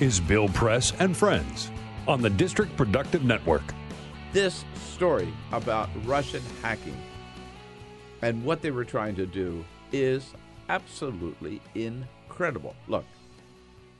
Is Bill Press and Friends on the District Productive Network. This story about Russian hacking and what they were trying to do is absolutely incredible. Look,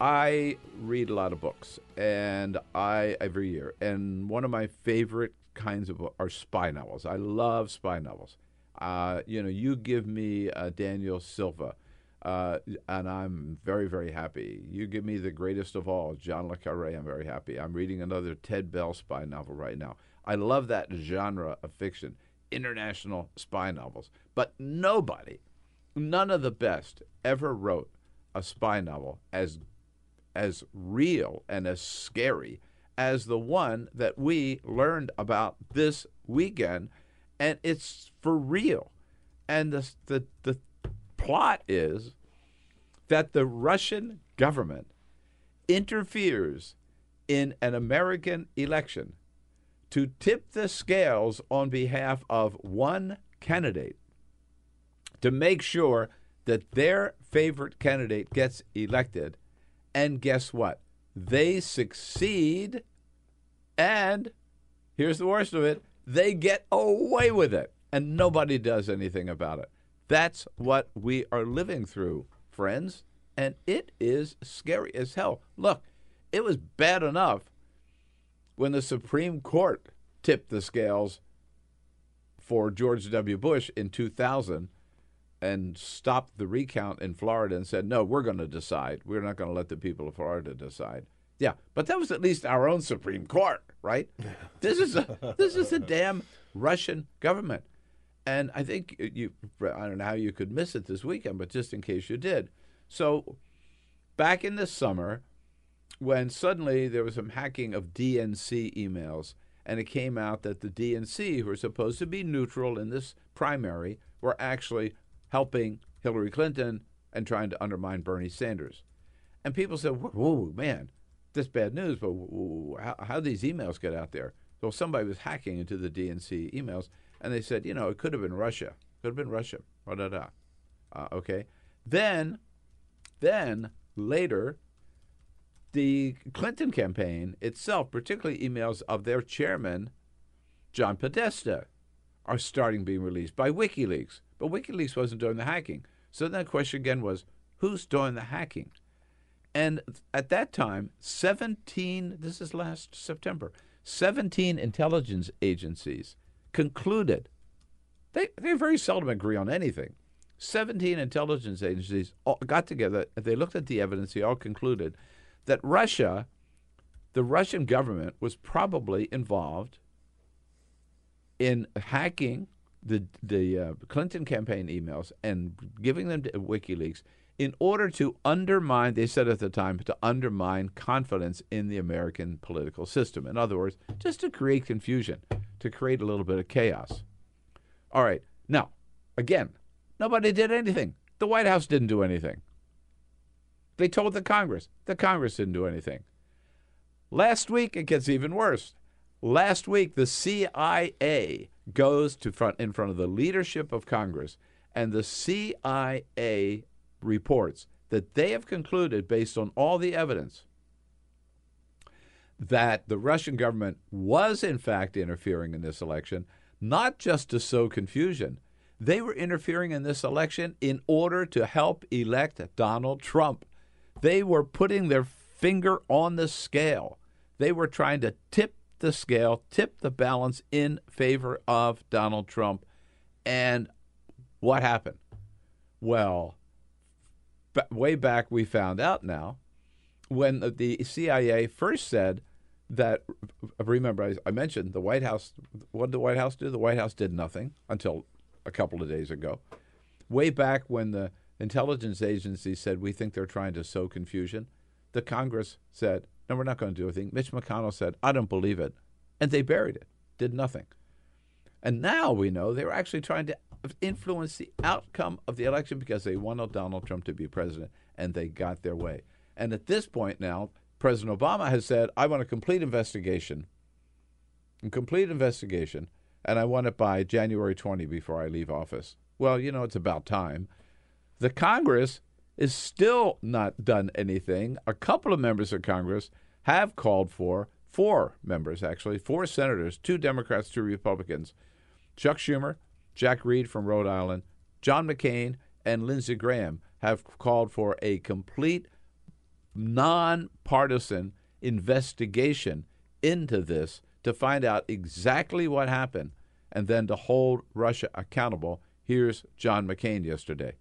I read a lot of books, and I every year, and one of my favorite kinds of are spy novels. I love spy novels. Uh, you know, you give me uh, Daniel Silva, uh, and I'm very, very happy. You give me the greatest of all, John le Carre, I'm very happy. I'm reading another Ted Bell spy novel right now. I love that genre of fiction, international spy novels. But nobody, none of the best, ever wrote a spy novel as as real and as scary as the one that we learned about this weekend, and it's for real. And the the, the plot is that the Russian government interferes in an American election to tip the scales on behalf of one candidate to make sure that their favorite candidate gets elected. And guess what? They succeed, and here's the worst of it they get away with it, and nobody does anything about it. That's what we are living through, friends, and it is scary as hell. Look, it was bad enough when the Supreme Court tipped the scales for George W. Bush in 2000 and stopped the recount in Florida and said, no, we're going to decide. We're not going to let the people of Florida decide. Yeah, but that was at least our own Supreme Court, right? this is a, this is a damn Russian government. And I think you, I don't know how you could miss it this weekend, but just in case you did. So back in the summer, when suddenly there was some hacking of DNC emails, and it came out that the DNC, who are supposed to be neutral in this primary, were actually helping Hillary Clinton and trying to undermine Bernie Sanders. And people said, whoa, man, this bad news, but how, how these emails get out there? Well, somebody was hacking into the DNC emails, and they said, you know, it could have been Russia. Could have been Russia. Da, da, da. Uh, okay. Then, then later, the Clinton campaign itself, particularly emails of their chairman, John Podesta, are starting being released by WikiLeaks. But WikiLeaks wasn't doing the hacking. So then the question again was, who's doing the hacking? And at that time, 17, this is last September, 17 intelligence agencies concluded, they, they very seldom agree on anything. 17 intelligence agencies got together, and they looked at the evidence, they all concluded that Russia, the Russian government, was probably involved in hacking the the uh, Clinton campaign emails and giving them to WikiLeaks in order to undermine. They said at the time to undermine confidence in the American political system. In other words, just to create confusion, to create a little bit of chaos. All right. Now, again, nobody did anything. The White House didn't do anything. They told the Congress. The Congress didn't do anything. Last week, it gets even worse. Last week, the CIA goes to front in front of the leadership of Congress, and the CIA reports that they have concluded, based on all the evidence, that the Russian government was in fact interfering in this election, not just to sow confusion. They were interfering in this election in order to help elect Donald Trump. They were putting their finger on the scale. They were trying to tip the scale, tip the balance in favor of Donald Trump. And what happened? Well, b- way back we found out now when the CIA first said that uh, remember I, I, mentioned the White House what did the White House do? The White House did nothing until a couple of days ago. Way back when the intelligence agency said we think they're trying to sow confusion, the Congress said, no, we're not going to do anything. Mitch McConnell said, I don't believe it. And they buried it, did nothing. And now we know they were actually trying to influence the outcome of the election because they wanted Donald Trump to be president and they got their way. And at this point now, President Obama has said, I want a complete investigation, a complete investigation, and I want it by January 20 before I leave office. Well, you know, it's about time. The Congress is still not done anything. A couple of members of Congress have called for, four members actually, four senators, two Democrats, two Republicans, Chuck Schumer, Jack Reed from Rhode Island, John McCain, and Lindsey Graham have called for a complete nonpartisan investigation into this to find out exactly what happened and then to hold Russia accountable. Here's John McCain yesterday.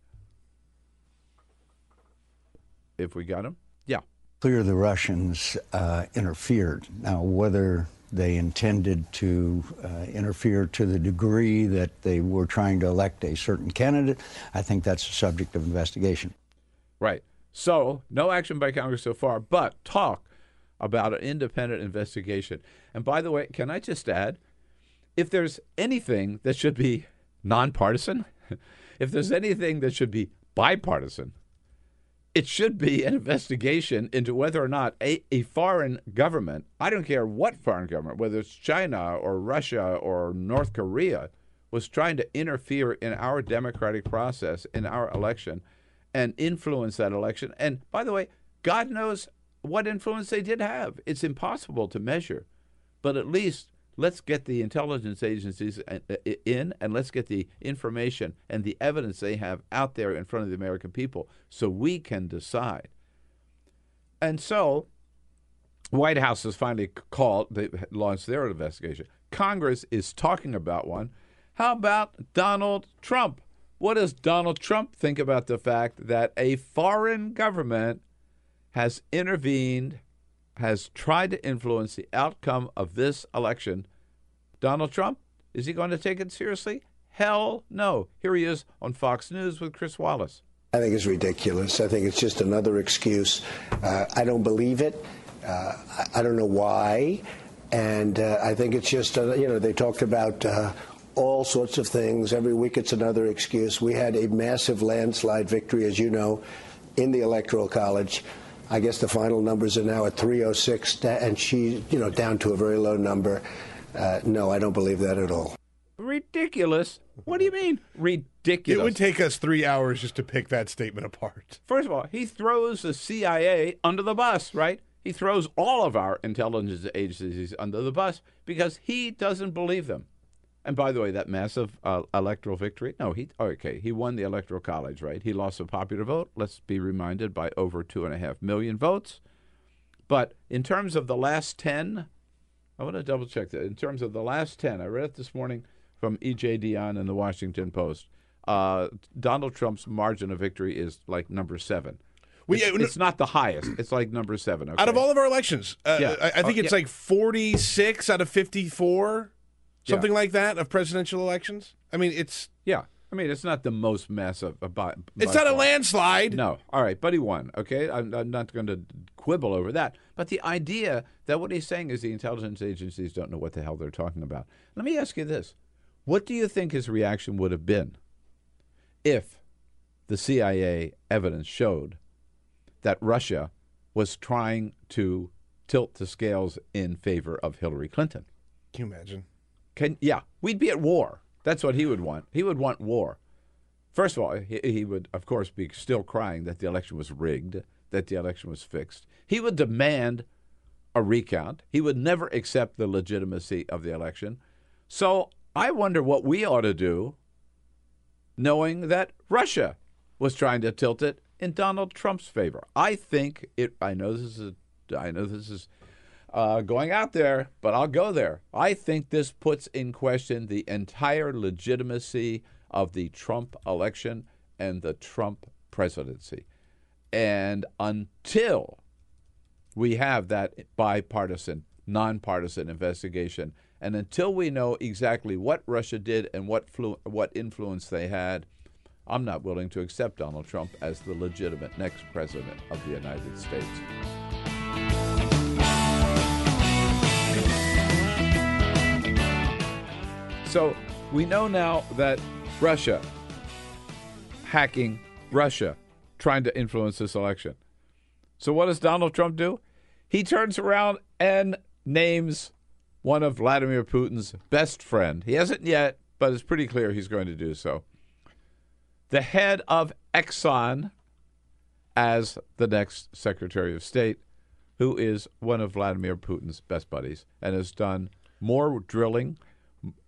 If we got him? Yeah. Clear the Russians uh, interfered. Now, whether they intended to uh, interfere to the degree that they were trying to elect a certain candidate, I think that's a subject of investigation. Right. So, no action by Congress so far, but talk about an independent investigation. And by the way, can I just add if there's anything that should be nonpartisan, if there's anything that should be bipartisan, it should be an investigation into whether or not a, a foreign government, I don't care what foreign government, whether it's China or Russia or North Korea, was trying to interfere in our democratic process, in our election, and influence that election. And by the way, God knows what influence they did have. It's impossible to measure. But at least let's get the intelligence agencies uh, uh, in and let's get the information and the evidence they have out there in front of the American people so we can decide. And so, White House has finally called, they launched their investigation. Congress is talking about one. How about Donald Trump? What does Donald Trump think about the fact that a foreign government has intervened has tried to influence the outcome of this election. Donald Trump, is he going to take it seriously? Hell no. Here he is on Fox News with Chris Wallace. I think it's ridiculous. I think it's just another excuse. Uh, I don't believe it. Uh, I don't know why. And uh, I think it's just, uh, you know, they talked about uh, all sorts of things. Every week it's another excuse. We had a massive landslide victory, as you know, in the Electoral College. I guess the final numbers are now at 306, and she, you know, down to a very low number. Uh, no, I don't believe that at all. Ridiculous. What do you mean? Ridiculous. It would take us three hours just to pick that statement apart. First of all, he throws the CIA under the bus, right? He throws all of our intelligence agencies under the bus because he doesn't believe them. And by the way, that massive uh, electoral victory, no, he, okay, he won the electoral college, right? He lost the popular vote, let's be reminded, by over two and a half million votes. But in terms of the last 10, I want to double check that. In terms of the last 10, I read it this morning from E.J. Dionne in the Washington Post. Uh, Donald Trump's margin of victory is like number seven. We, it's, it's, not the highest. It's like number seven. Okay? Out of all of our elections, uh, yeah. I, I, think uh, it's yeah. like 46 out of 54 something yeah. like that of presidential elections. I mean, it's yeah. I mean, it's not the most massive. By it's not far. a landslide. No. All right, but he won. Okay, I'm, I'm not going to quibble over that. But the idea that what he's saying is the intelligence agencies don't know what the hell they're talking about. Let me ask you this: What do you think his reaction would have been if the CIA evidence showed that Russia was trying to tilt the scales in favor of Hillary Clinton? Can you imagine? Can yeah, we'd be at war. That's what he would want. He would want war. First of all, he, he would, of course, be still crying that the election was rigged, that the election was fixed. He would demand a recount. He would never accept the legitimacy of the election. So I wonder what we ought to do, knowing that Russia was trying to tilt it in Donald Trump's favor. I think it. I know this is. A, I know this is uh, going out there, but I'll go there. I think this puts in question the entire legitimacy of the Trump election and the Trump presidency. And until we have that bipartisan, nonpartisan investigation And until we know exactly what Russia did and what flu- what influence they had, I'm not willing to accept Donald Trump as the legitimate next president of the United States. So we know now that Russia hacking Russia, trying to influence this election. So what does Donald Trump do? He turns around and names one of Vladimir Putin's best friend. He hasn't yet, but it's pretty clear he's going to do so. The head of Exxon as the next Secretary of State, who is one of Vladimir Putin's best buddies and has done more drilling,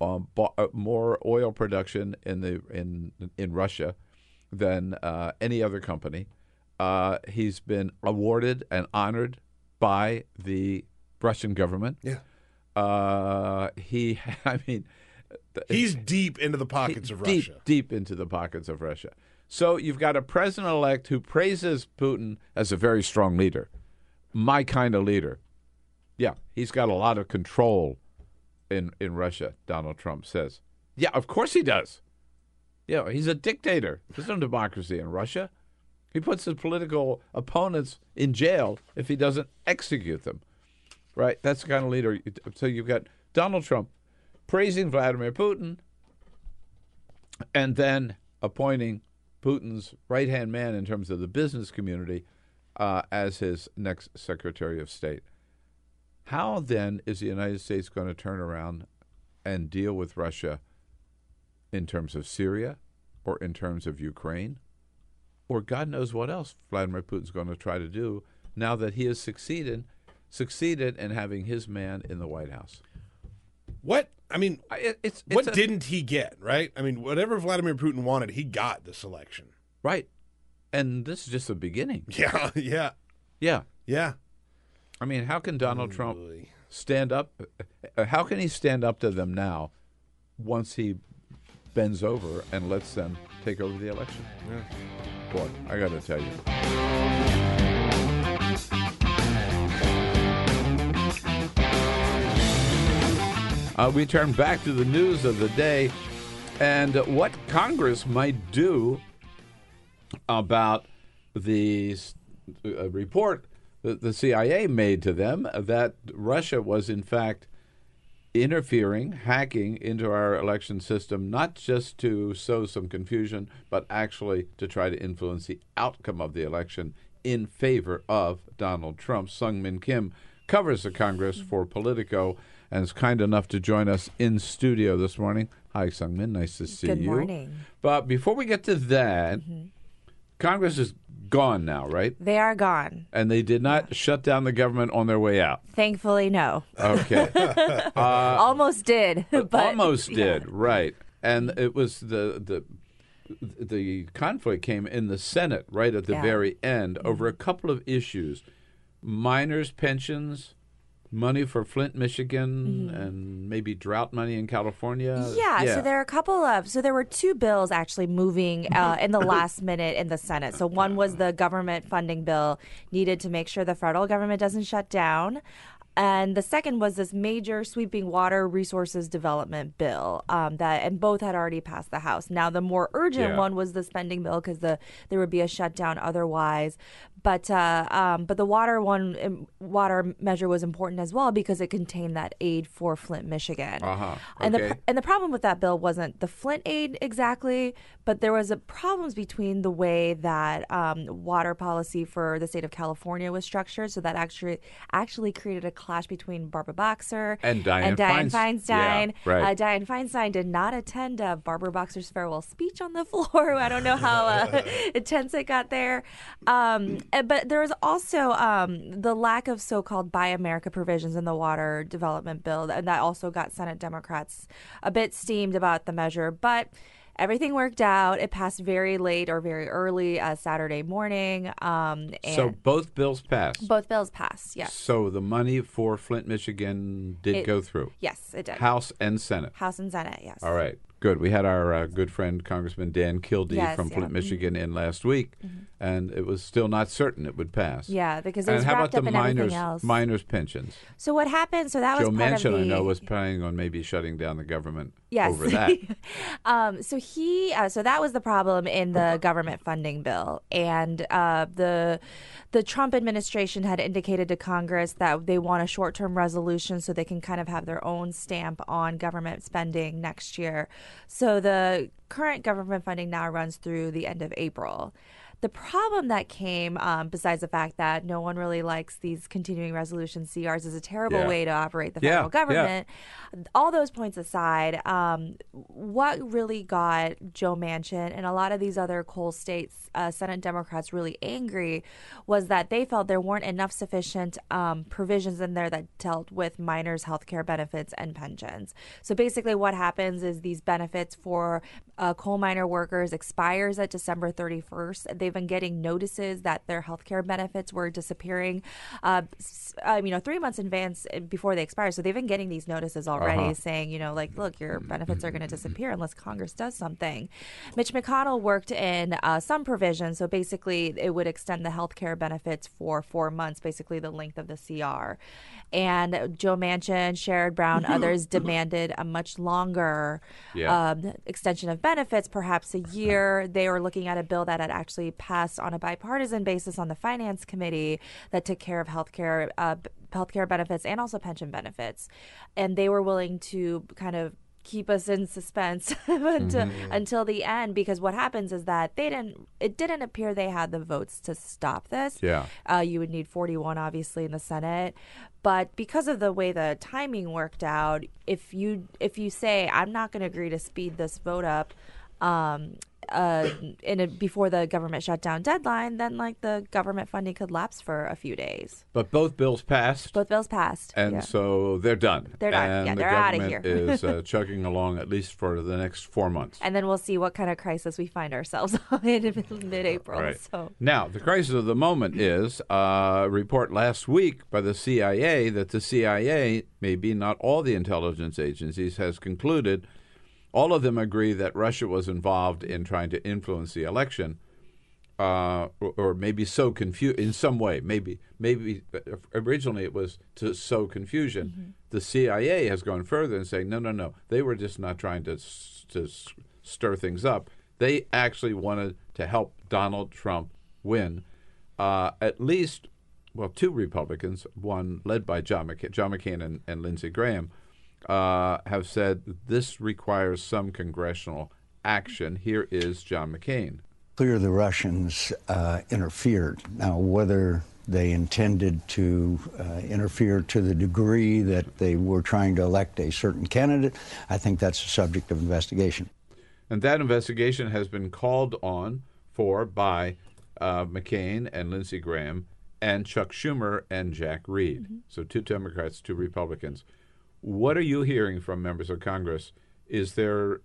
um, uh, more oil production in the in in Russia than uh, any other company. Uh, he's been awarded and honored by the Russian government. Yeah. Uh, he, I mean, he's deep into the pockets of deep, Russia. Deep into the pockets of Russia. So you've got a president elect who praises Putin as a very strong leader, my kind of leader. Yeah, he's got a lot of control in in Russia. Donald Trump says. Yeah, of course he does. Yeah, he's a dictator. There's no democracy in Russia. He puts his political opponents in jail if he doesn't execute them. Right? That's the kind of leader. So you've got Donald Trump praising Vladimir Putin and then appointing Putin's right hand man in terms of the business community uh, as his next Secretary of State. How then is the United States going to turn around and deal with Russia in terms of Syria or in terms of Ukraine? Or God knows what else Vladimir Putin's going to try to do now that he has succeeded succeeded in having his man in the White House. What I mean, it, it's, it's what a, didn't he get? Right? I mean, whatever Vladimir Putin wanted, he got this election. Right, and this is just the beginning. Yeah, yeah, yeah, yeah. I mean, how can Donald Trump stand up? Uh, how can he stand up to them now once he bends over and lets them take over the election? Yeah. Boy, I got to tell you. Uh, we turn back to the news of the day and what Congress might do about the uh, report that the CIA made to them that Russia was, in fact, interfering, hacking into our election system, not just to sow some confusion, but actually to try to influence the outcome of the election in favor of Donald Trump. Seung Min Kim covers the Congress mm-hmm. for Politico and is kind enough to join us in studio this morning. Hi, Seung Min. Nice to see Good you. morning. But before we get to that, mm-hmm. Congress is gone now, right? They are gone. And they did not shut down the government on their way out. Thankfully, no. Okay. Uh, almost did, but Almost yeah. did, right. And it was the the the conflict came in the Senate right at the Yeah. Very end over a couple of issues. Miners' pensions, money for Flint, Michigan, and maybe drought money in California. Mm-hmm. Yeah, so there are a couple of so there were two bills actually moving uh, in the last minute in the Senate. So one was the government funding bill needed to make sure the federal government doesn't shut down. And the second was this major sweeping water resources development bill um, that, and both had already passed the House. Now the more urgent Yeah. one was the spending bill because the there would be a shutdown otherwise. But uh, um, but the water one um, water measure was important as well because it contained that aid for Flint, Michigan. Uh-huh. And the and the problem with that bill wasn't the Flint aid exactly, but there was a problems between the way that um, water policy for the state of California was structured. So that actually actually created a clash between Barbara Boxer And Diane, Dianne Feinst- Feinstein. yeah, right. Uh, Dianne Feinstein did not attend uh, Barbara Boxer's farewell speech on the floor. I don't know how uh, intense it got there. Um, uh, but there was also um, the lack of so-called Buy America provisions in the water development bill, and that also got Senate Democrats a bit steamed about the measure. But everything worked out. It passed very late or very early uh, Saturday morning. Um, and So both bills passed. both bills passed. Yes. So the money for Flint, Michigan did It- go through. Yes, it did. House and Senate. House and Senate. Yes. All right. Good. We had our uh, good friend Congressman Dan Kildee Yes, from yeah. Flint, Michigan, in last week, and it was still not certain it would pass. Yeah, because it and how about the miners miners pensions? So what happened? So that Joe was part Manchin, of the. I know, was planning on maybe shutting down the government Yes. over that. um, so he, uh, so that was the problem in the government funding bill, and uh, the the Trump administration had indicated to Congress that they want a short term resolution so they can kind of have their own stamp on government spending next year. So the current government funding now runs through the end of April. The problem that came, um, besides the fact that no one really likes these continuing resolution CRs, is a terrible Yeah. way to operate the federal yeah. government. All those points aside, um, what really got Joe Manchin and a lot of these other coal states uh, Senate Democrats really angry was that they felt there weren't enough sufficient um, provisions in there that dealt with miners' health care benefits and pensions. So basically, what happens is these benefits for uh, coal miner workers expires at December 31st. They've been getting notices that their health care benefits were disappearing, uh, s- uh, you know, three months in advance uh, before they expire. So they've been getting these notices already Uh-huh. saying, you know, like, look, your benefits are going to disappear unless Congress does something. Mitch McConnell worked in uh, some provisions. So basically, it would extend the health care benefits for four months, basically the length of the CR. And Joe Manchin, Sherrod Brown, others demanded a much longer Yeah. um, extension of benefits, perhaps a year. They were looking at a bill that had actually passed on a bipartisan basis on the Finance Committee that took care of healthcare, uh, healthcare benefits and also pension benefits, and they were willing to kind of keep us in suspense until, until the end because what happens is that they didn't it didn't appear they had the votes to stop this. Yeah. uh, you would need 41 obviously in the senate. But because of the way the timing worked out if you if you say i'm not going to agree to speed this vote up um, uh, in a, before the government shutdown deadline, then like the government funding could lapse for a few days. But both bills passed. Both bills passed, and yeah. so they're done. They're done. And Yeah, they're out of here. is uh, chugging along at least for the next four months. and then we'll see what kind of crisis we find ourselves in mid-April. Right. So Now, the crisis of the moment is uh, a report last week by the CIA that the CIA, maybe not all the intelligence agencies, has concluded all of them agree that Russia was involved in trying to influence the election, uh, or, or maybe sow confusion in some way. Maybe, maybe uh, originally it was to sow confusion. The CIA has gone further and saying, no, no, no, they were just not trying to to stir things up. They actually wanted to help Donald Trump win. Uh, at least, well, two Republicans, one led by John McCain, John McCain and, and Lindsey Graham, uh, have said this requires some congressional action. Here is John McCain. Clear the Russians uh, interfered. Now, whether they intended to uh, interfere to the degree that they were trying to elect a certain candidate, I think that's a subject of investigation. And that investigation has been called on for by uh, McCain and Lindsey Graham and Chuck Schumer and Jack Reed. So two Democrats, two Republicans. What are you hearing from members of Congress? Is there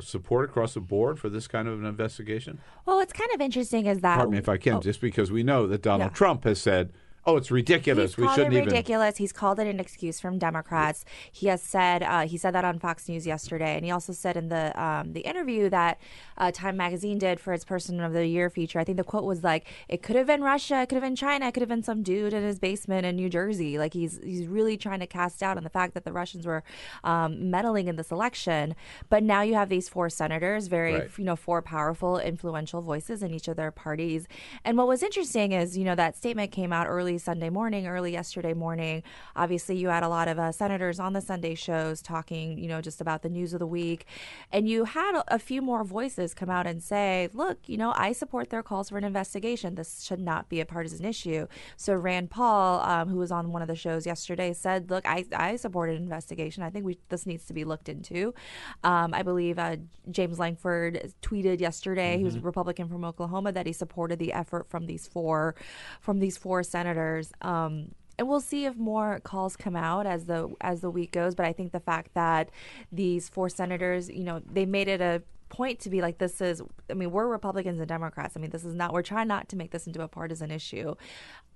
support across the board for this kind of an investigation? well, what's kind of interesting is that Pardon me if I can, Oh. just because we know that Donald Yeah. Trump has said, "Oh, it's ridiculous. He's we called shouldn't it even." ridiculous. He's called it an excuse from Democrats. He has said uh, he said that on Fox News yesterday, and he also said in the um, the interview that uh, Time Magazine did for its Person of the Year feature. I think the quote was like, "It could have been Russia. It could have been China. It could have been some dude in his basement in New Jersey." Like he's he's really trying to cast doubt on the fact that the Russians were um, meddling in this election. But now you have these four senators, very Right. you know four powerful, influential voices in each of their parties. And what was interesting is you know that statement came out early Sunday morning, early yesterday morning. Obviously, you had a lot of uh, senators on the Sunday shows talking, you know, just about the news of the week, and you had a, few more voices come out and say, "Look, you know, I support their calls for an investigation. This should not be a partisan issue." So Rand Paul, um, who was on one of the shows yesterday, said, "Look, I I support an investigation. I think we this needs to be looked into." Um, I believe uh, James Lankford tweeted yesterday, he was a Republican from Oklahoma, that he supported the effort from these four from these four senators. Um, and we'll see if more calls come out as the as the week goes. But I think the fact that these four senators, you know, they made it a point to be like this is i mean we're republicans and democrats i mean this is not we're trying not to make this into a partisan issue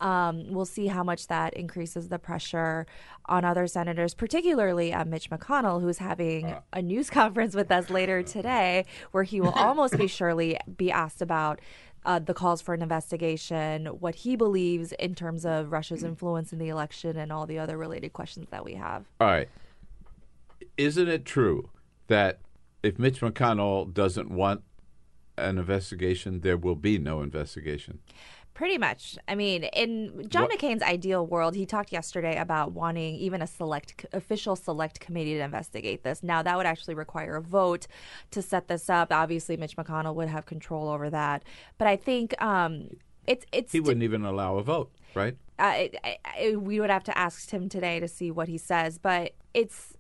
um, we'll see how much that increases the pressure on other senators particularly uh, mitch mcconnell who's having uh. a news conference with us later today where he will almost be surely be asked about uh, the calls for an investigation, what he believes in terms of Russia's influence in the election, and all the other related questions that we have. All right. Isn't it true that if Mitch McConnell doesn't want an investigation, there will be no investigation. Pretty much. I mean, in John what? McCain's ideal world, he talked yesterday about wanting even a select official select committee to investigate this. Now, that would actually require a vote to set this up. Obviously, Mitch McConnell would have control over that. But I think um, it's it's he wouldn't even allow a vote, right? Uh, we would have to ask him today to see what he says. But it's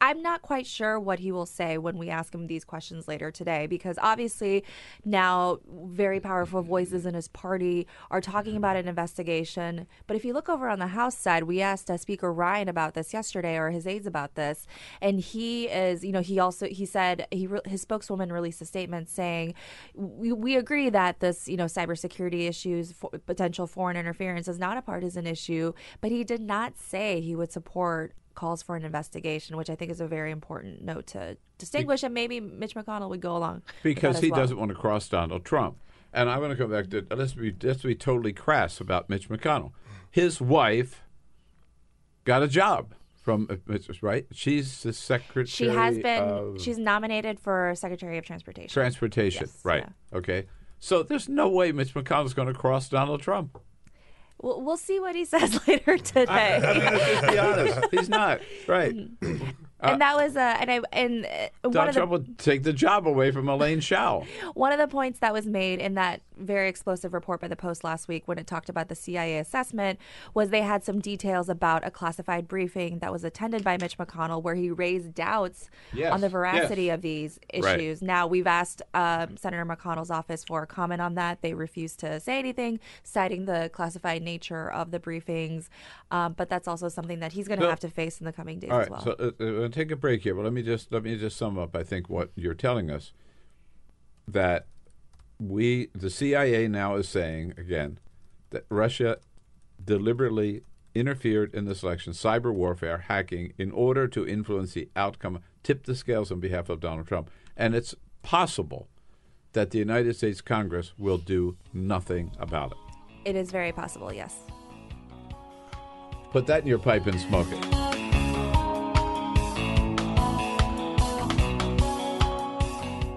I'm not quite sure what he will say when we ask him these questions later today, because obviously now very powerful voices in his party are talking about an investigation. But if you look over on the House side, we asked uh, Speaker Ryan about this yesterday, or his aides about this, and he is, you know, he also he said he his spokeswoman released a statement saying we, we agree that this, you know, cybersecurity issues, for, potential foreign interference is not a partisan issue, but he did not say he would support calls for an investigation, which I think is a very important note to distinguish. and maybe Mitch McConnell would go along because he well. doesn't want to cross Donald Trump. And I want to come back to let's be let's be totally crass about Mitch McConnell. His wife got a job from uh, right. She's the secretary. She has been. she's nominated for Secretary of Transportation. Transportation, yes, right? Yeah. Okay. So there's no way Mitch McConnell's going to cross Donald Trump. We'll, we'll see what he says later today. I, I mean, let's be honest. He's not. Right. and that was uh, and I and uh, one of the, Trump will take the job away from Elaine Chao. One of the points that was made in that very explosive report by the Post last week, when it talked about the CIA assessment, was they had some details about a classified briefing that was attended by Mitch McConnell, where he raised doubts yes. on the veracity yes. of these issues. Right. Now we've asked um, Senator McConnell's office for a comment on that. They refused to say anything, citing the classified nature of the briefings. Um, but that's also something that he's going to so, have to face in the coming days as well. So uh, uh, take a break here, but let me just let me just sum up. I think what you're telling us that we the CIA now is saying again that Russia deliberately interfered in this election, cyber warfare, hacking, in order to influence the outcome, tip the scales on behalf of Donald Trump. And it's possible that the United States Congress will do nothing about it. It is very possible, yes. Put that in your pipe and smoke it.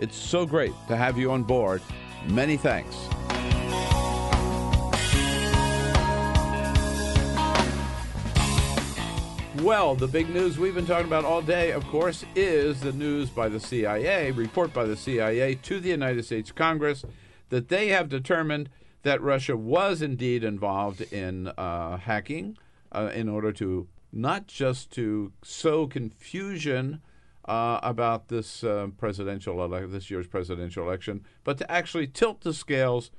It's so great to have you on board. Many thanks. Well, the big news we've been talking about all day, of course, is the news by the CIA, report by the CIA to the United States Congress that they have determined that Russia was indeed involved in uh, hacking uh, in order to not just to sow confusion uh, about this uh, presidential ele- this year's presidential election, but to actually tilt the scales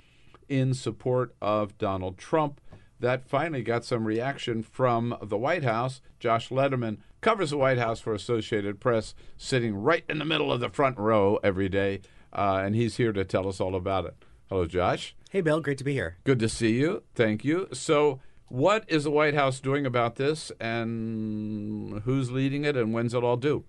in support of Donald Trump. That finally got some reaction from the White House. Josh Lederman covers the White House for Associated Press, sitting right in the middle of the front row every day, uh, and he's here to tell us all about it. Hello, Josh. Hey, Bill. Great to be here. Good to see you. Thank you. So, what is the White House doing about this, and who's leading it, and when's it all due?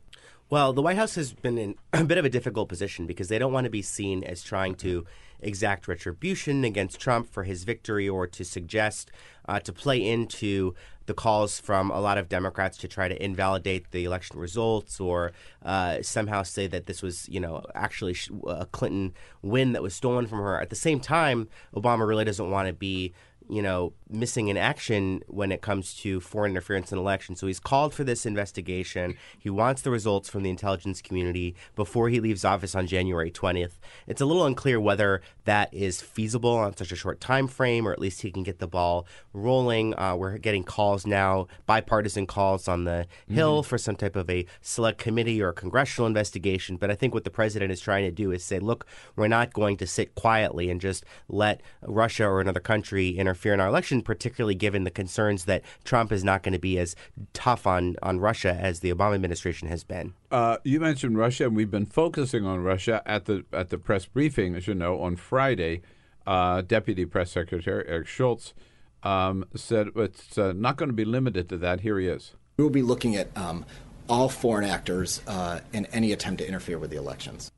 Well, the White House has been in a bit of a difficult position because they don't want to be seen as trying to exact retribution against Trump for his victory or to suggest uh, to play into the calls from a lot of Democrats to try to invalidate the election results or uh, somehow say that this was, you know, actually a Clinton win that was stolen from her. At the same time, Obama really doesn't want to be you know, missing in action when it comes to foreign interference in elections. So he's called for this investigation. He wants the results from the intelligence community before he leaves office on January 20th. It's a little unclear whether that is feasible on such a short time frame, or at least he can get the ball rolling. Uh, we're getting calls now, bipartisan calls on the mm-hmm. Hill for some type of a select committee or a congressional investigation. But I think what the president is trying to do is say, look, we're not going to sit quietly and just let Russia or another country interfere in our election, particularly given the concerns that Trump is not going to be as tough on, on Russia as the Obama administration has been. Uh, you mentioned Russia, and we've been focusing on Russia at the at the press briefing, as you know, on Friday. Uh, Deputy Press Secretary Eric Schultz um, said it's uh, not going to be limited to that. Here he is. We will be looking at um, all foreign actors uh, in any attempt to interfere with the elections.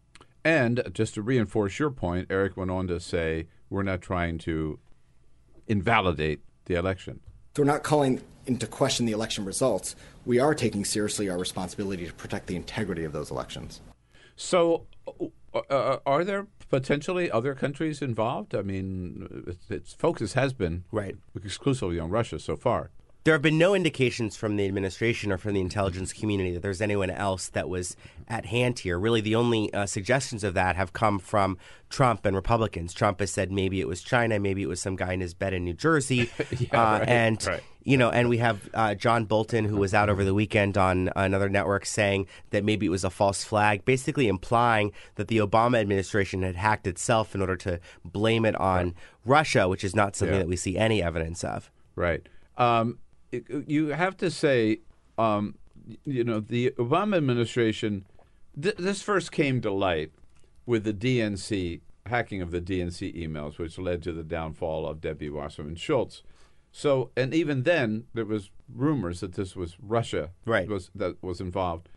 And just to reinforce your point, Eric went on to say we're not trying to invalidate the election. So we're not calling into question the election results. We are taking seriously our responsibility to protect the integrity of those elections. So, uh, uh are there potentially other countries involved? I mean, its, its focus has been right exclusively on Russia so far. There have been no indications from the administration or from the intelligence community that there's anyone else that was at hand here. Really, the only uh, suggestions of that have come from Trump and Republicans. Trump has said maybe it was China, maybe it was some guy in his bed in New Jersey, yeah, uh, right, and right. you know, and we have uh, John Bolton who was out over the weekend on another network saying that maybe it was a false flag, basically implying that the Obama administration had hacked itself in order to blame it on right. Russia, which is not something yeah. that we see any evidence of. Right. Um, you have to say, um, you know, the Obama administration. Th- this first came to light with the DNC hacking of the DNC emails, which led to the downfall of Debbie Wasserman Schultz. So, and even then, there was rumors that this was Russia right. was that was involved.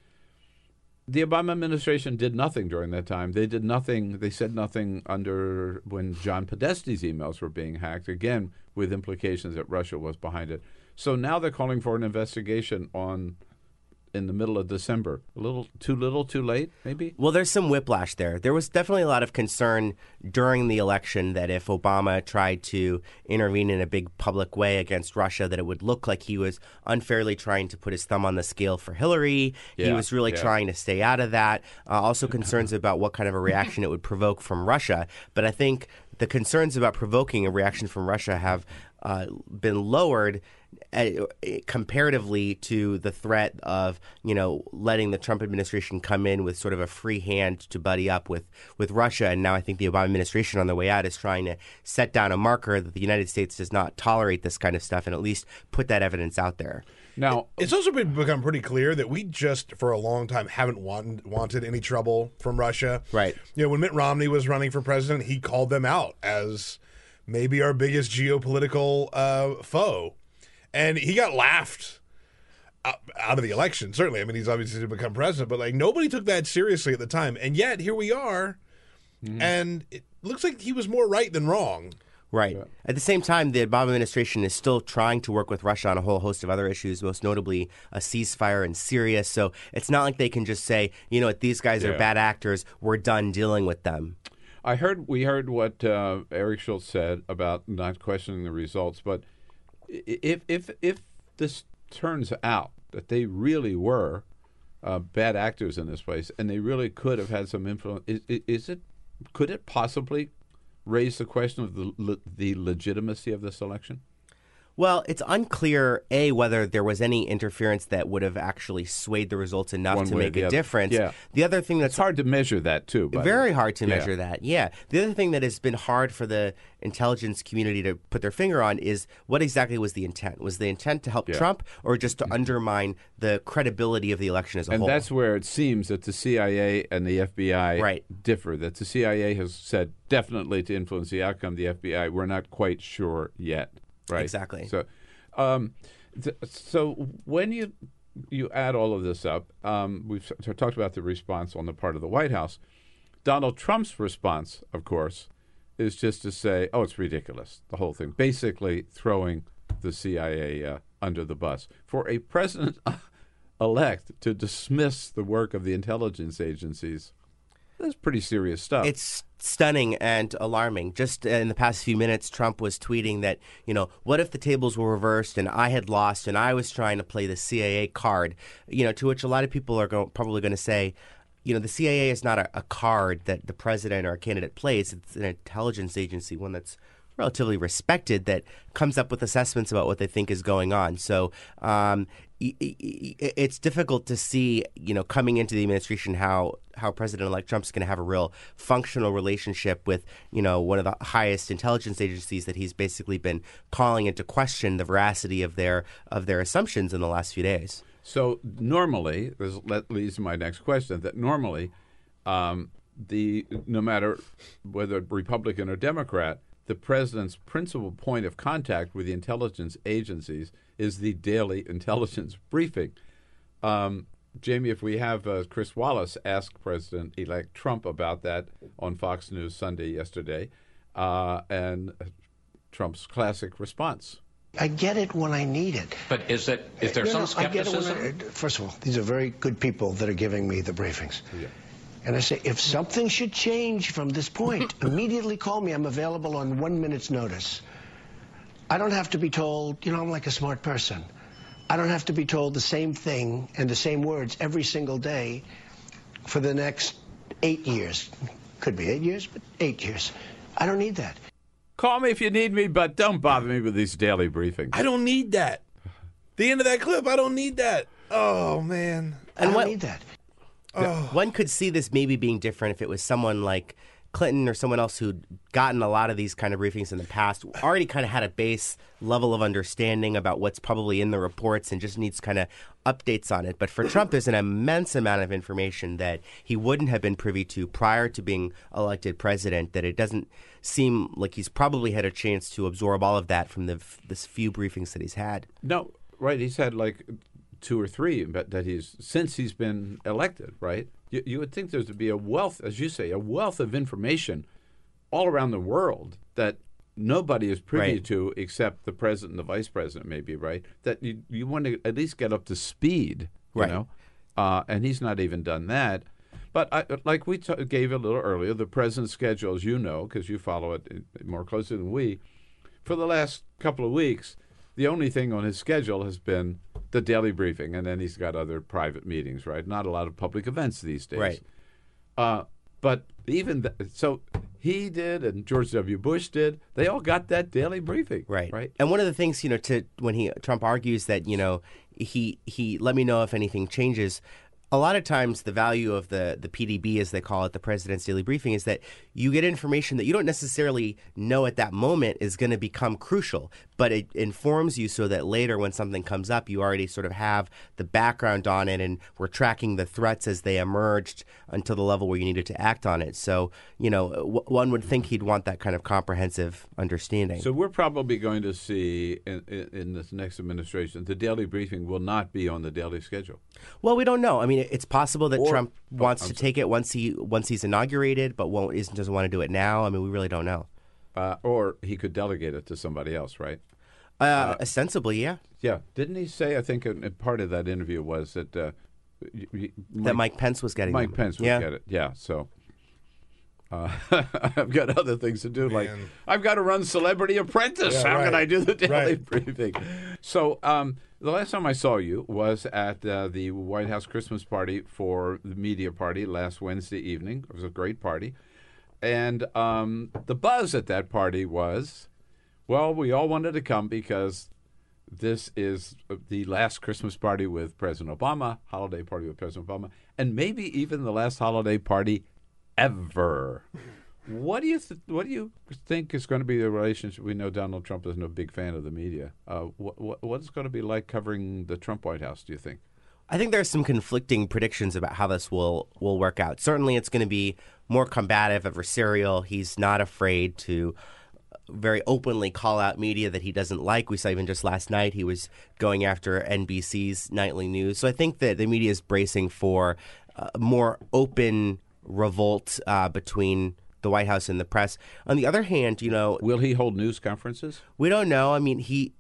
The Obama administration did nothing during that time. They did nothing. They said nothing under when John Podesta's emails were being hacked. Again, with implications that Russia was behind it. So now they're calling for an investigation on in the middle of December. A little too little, too late, maybe? Well, there's some whiplash there. There was definitely a lot of concern during the election that if Obama tried to intervene in a big public way against Russia, that it would look like he was unfairly trying to put his thumb on the scale for Hillary. Yeah, he was really yeah. trying to stay out of that. Uh, also, concerns about what kind of a reaction it would provoke from Russia. But I think the concerns about provoking a reaction from Russia have uh, been lowered comparatively to the threat of you know letting the Trump administration come in with sort of a free hand to buddy up with with Russia, and now I think the Obama administration on the way out is trying to set down a marker that the United States does not tolerate this kind of stuff, and at least put that evidence out there. Now, it's also been become pretty clear that we just, for a long time, haven't want, wanted any trouble from Russia. Right. You know, when Mitt Romney was running for president, he called them out as maybe our biggest geopolitical uh, foe and he got laughed out of the election. Certainly, I mean, he's obviously to become president, but like nobody took that seriously at the time, and yet here we are, mm-hmm. and it looks like he was more right than wrong. Right. At the same time, the Obama administration is still trying to work with Russia on a whole host of other issues, most notably a ceasefire in Syria. So it's not like they can just say, you know what, these guys yeah. are bad actors. We're done dealing with them. I heard we heard what uh, Eric Schultz said about not questioning the results, but if if if this turns out that they really were uh, bad actors in this place and they really could have had some influence, is, is it could it possibly raise the question of the the legitimacy of this election? Well, it's unclear a whether there was any interference that would have actually swayed the results enough One to way make the a other. difference. Yeah. The other thing that's It's hard to measure that too. by the very way. hard to Yeah. measure that. Yeah. The other thing that has been hard for the intelligence community to put their finger on is what exactly was the intent? Was the intent to help. Trump or just to undermine the credibility of the election as a whole? And whole? that's where it seems that the CIA and the FBI Right. differ. That the CIA has said definitely to influence the outcome. The FBI, we're not quite sure yet. Right. Exactly. So, um, th- so when you you add all of this up, um, we've s- talked about the response on the part of the White House. Donald Trump's response, of course, is just to say, "Oh, it's ridiculous." The whole thing, basically throwing the CIA uh, under the bus for a president elect to dismiss the work of the intelligence agencies. Is pretty serious stuff. It's stunning and alarming. Just in the past few minutes, Trump was tweeting that, you know, what if the tables were reversed and I had lost and I was trying to play the CIA card? You know, to which a lot of people are go- probably going to say, you know, the CIA is not a, a card that the president or a candidate plays. It's an intelligence agency, one that's relatively respected that comes up with assessments about what they think is going on. So um, it's difficult to see, you know, coming into the administration how how President-elect Trump's going to have a real functional relationship with, you know, one of the highest intelligence agencies that he's basically been calling into question the veracity of their of their assumptions in the last few days. So normally, this leads to my next question. That normally, um, the no matter whether Republican or Democrat, the president's principal point of contact with the intelligence agencies is the daily intelligence briefing. Um, Jamie, if we have uh, Chris Wallace ask President elect Trump about that on Fox News Sunday yesterday, uh, and Trump's classic response. I get it when I need it. But is it is there some skepticism? I, first of all, these are very good people that are giving me the briefings. Yeah. And I say, if something should change from this point, immediately call me. I'm available on one minute's notice. I don't have to be told, you know, I'm like a smart person. I don't have to be told the same thing and the same words every single day for the next eight years. Could be eight years, but eight years. I don't need that. Call me if you need me, but don't bother me with these daily briefings. I don't need that. The end of that clip, I don't need that. Oh, man. I don't what, need that. Oh. One could see this maybe being different if it was someone like Clinton or someone else who'd gotten a lot of these kind of briefings in the past, already kind of had a base level of understanding about what's probably in the reports and just needs kind of updates on it. But for Trump, there's an immense amount of information that he wouldn't have been privy to prior to being elected president. That it doesn't seem like he's probably had a chance to absorb all of that from the this few briefings that he's had. No, right? He's had like two or three but that he's since he's been elected, right? You, you would think there's to be a wealth, as you say, a wealth of information all around the world that nobody is privy right. to except the president and the vice president, maybe, right? That you you want to at least get up to speed, you right. know, uh, and he's not even done that. But I, like we t- gave a little earlier, the president's schedule, as you know, because you follow it more closely than we, for the last couple of weeks, the only thing on his schedule has been the daily briefing, and then he's got other private meetings, right? Not a lot of public events these days. Right. Uh, but even th- so, he did, and George W. Bush did. They all got that daily briefing. Right. Right. And one of the things, you know, to when he Trump argues that you know he he let me know if anything changes a lot of times the value of the the PDB as they call it the president's daily briefing is that you get information that you don't necessarily know at that moment is going to become crucial but it informs you so that later when something comes up you already sort of have the background on it and we're tracking the threats as they emerged until the level where you needed to act on it. So you know w- one would think he'd want that kind of comprehensive understanding. So we're probably going to see in, in, this next administration the daily briefing will not be on the daily schedule. Well we don't know. I mean it's possible that or, Trump oh, wants oh, to take it once he once he's inaugurated, but won't isn't doesn't want to do it now. I mean, we really don't know. Uh, or he could delegate it to somebody else, right? Uh, uh, ostensibly, yeah. Yeah. Didn't he say? I think a, a part of that interview was that uh, Mike, that Mike Pence was getting Mike them. Pence would yeah. get it. Yeah. So. Uh, I've got other things to do. Man. Like I've got to run Celebrity Apprentice. Yeah, How right. can I do the daily right. briefing? So um, the last time I saw you was at uh, the White House Christmas party for the media party last Wednesday evening. It was a great party, and um, the buzz at that party was, well, we all wanted to come because this is the last Christmas party with President Obama, holiday party with President Obama, and maybe even the last holiday party ever. What do you th- what do you think is going to be the relationship? We know Donald Trump isn't a big fan of the media. Uh, what, what what's going to be like covering the Trump White House? Do you think? I think there's some conflicting predictions about how this will will work out. Certainly, it's going to be more combative, adversarial. He's not afraid to very openly call out media that he doesn't like. We saw even just last night he was going after NBC's nightly news. So I think that the media is bracing for uh, more open revolt uh, between the White House and the press. On the other hand, you know, will he hold news conferences? We don't know. I mean, he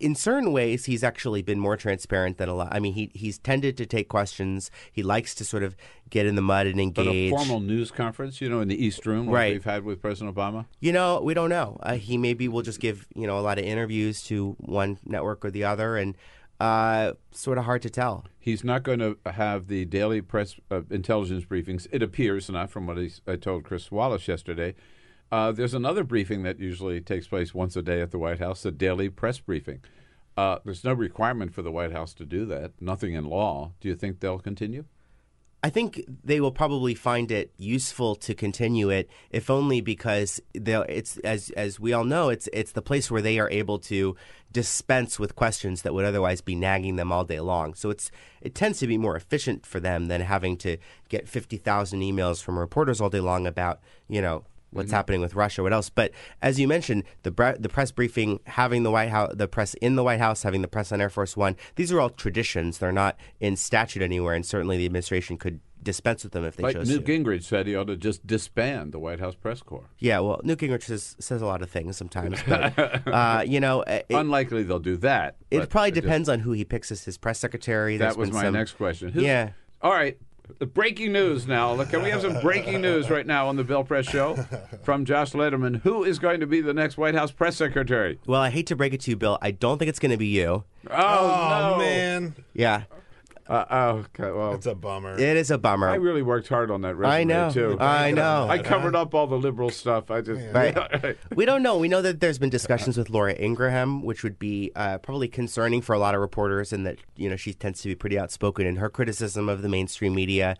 in certain ways he's actually been more transparent than a lot. I mean, he he's tended to take questions. He likes to sort of get in the mud and engage. But a formal news conference, you know, in the East Room, like right? We've had with President Obama. You know, we don't know. Uh, he maybe will just give you know a lot of interviews to one network or the other, and uh, sort of hard to tell. He's not going to have the daily press uh, intelligence briefings. It appears, not from what I told Chris Wallace yesterday. Uh, there's another briefing that usually takes place once a day at the White House, the daily press briefing. Uh, there's no requirement for the White House to do that. Nothing in law. Do you think they'll continue? I think they will probably find it useful to continue it, if only because it's as as we all know, it's it's the place where they are able to dispense with questions that would otherwise be nagging them all day long. So it's it tends to be more efficient for them than having to get fifty thousand emails from reporters all day long about you know what's mm-hmm. happening with Russia, what else. But as you mentioned, the bre- the press briefing, having the White House, the press in the White House, having the press on Air Force One, these are all traditions. They're not in statute anywhere, and certainly the administration could dispense with them if they like chose Newt to. Gingrich said he ought to just disband the White House press corps. Yeah, well, Newt Gingrich says, says a lot of things sometimes, but uh, you know, it, unlikely they'll do that. It probably depends just, on who he picks as his press secretary. There's that was my some, next question. Who's, yeah. All right. Breaking news now. Look, Can we have some breaking news right now on the Bill Press Show from Josh Lederman? Who is going to be the next White House press secretary? Well, I hate to break it to you, Bill. I don't think it's going to be you. Oh, oh no. man. Yeah. Uh, oh, okay. Well, it's a bummer. It is a bummer. I really worked hard on that resume I know. too. I know. I covered up all the liberal stuff. I just right. we don't know. We know that there's been discussions with Laura Ingraham, which would be uh, probably concerning for a lot of reporters, and that you know she tends to be pretty outspoken in her criticism of the mainstream media.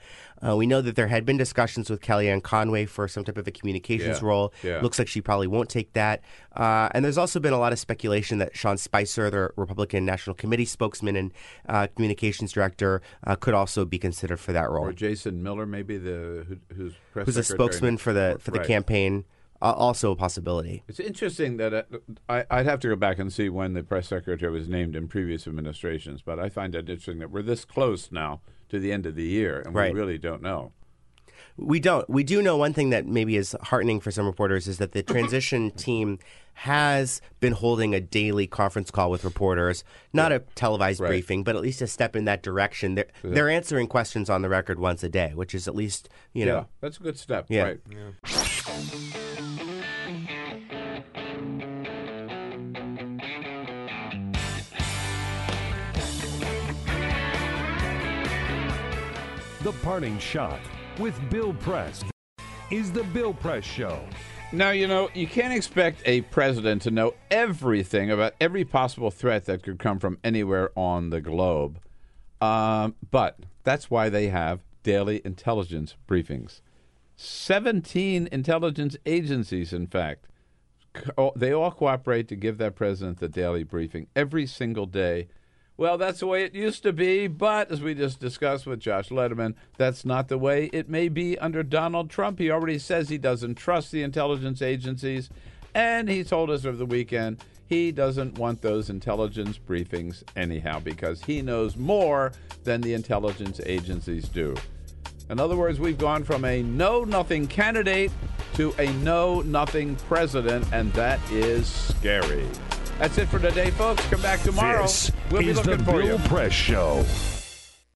Uh, we know that there had been discussions with Kellyanne Conway for some type of a communications yeah. role. Yeah. Looks like she probably won't take that. Uh, and there's also been a lot of speculation that Sean Spicer, the Republican National Committee spokesman and uh, communications director, uh, could also be considered for that role. Or Jason Miller, maybe the who, who's who's a spokesman for the for the right. campaign. also a possibility. It's interesting that uh, I, I'd have to go back and see when the press secretary was named in previous administrations, but I find it interesting that we're this close now to the end of the year, and right. we really don't know. We don't. We do know one thing that maybe is heartening for some reporters is that the transition team has been holding a daily conference call with reporters, not yeah. a televised right. briefing, but at least a step in that direction. They're, yeah. they're answering questions on the record once a day, which is at least, you know. Yeah, that's a good step. Yeah. Right. The Parting Shot with Bill Press is the Bill Press Show. Now, you know, you can't expect a president to know everything about every possible threat that could come from anywhere on the globe. Um, but that's why they have daily intelligence briefings. 17 intelligence agencies, in fact, they all cooperate to give that president the daily briefing every single day well, that's the way it used to be, but as we just discussed with Josh Lederman, that's not the way it may be under Donald Trump. He already says he doesn't trust the intelligence agencies, and he told us over the weekend he doesn't want those intelligence briefings anyhow because he knows more than the intelligence agencies do. In other words, we've gone from a know nothing candidate to a know nothing president, and that is scary. That's it for today, folks. Come back tomorrow. This we'll be is looking the for Bill you. Press Show.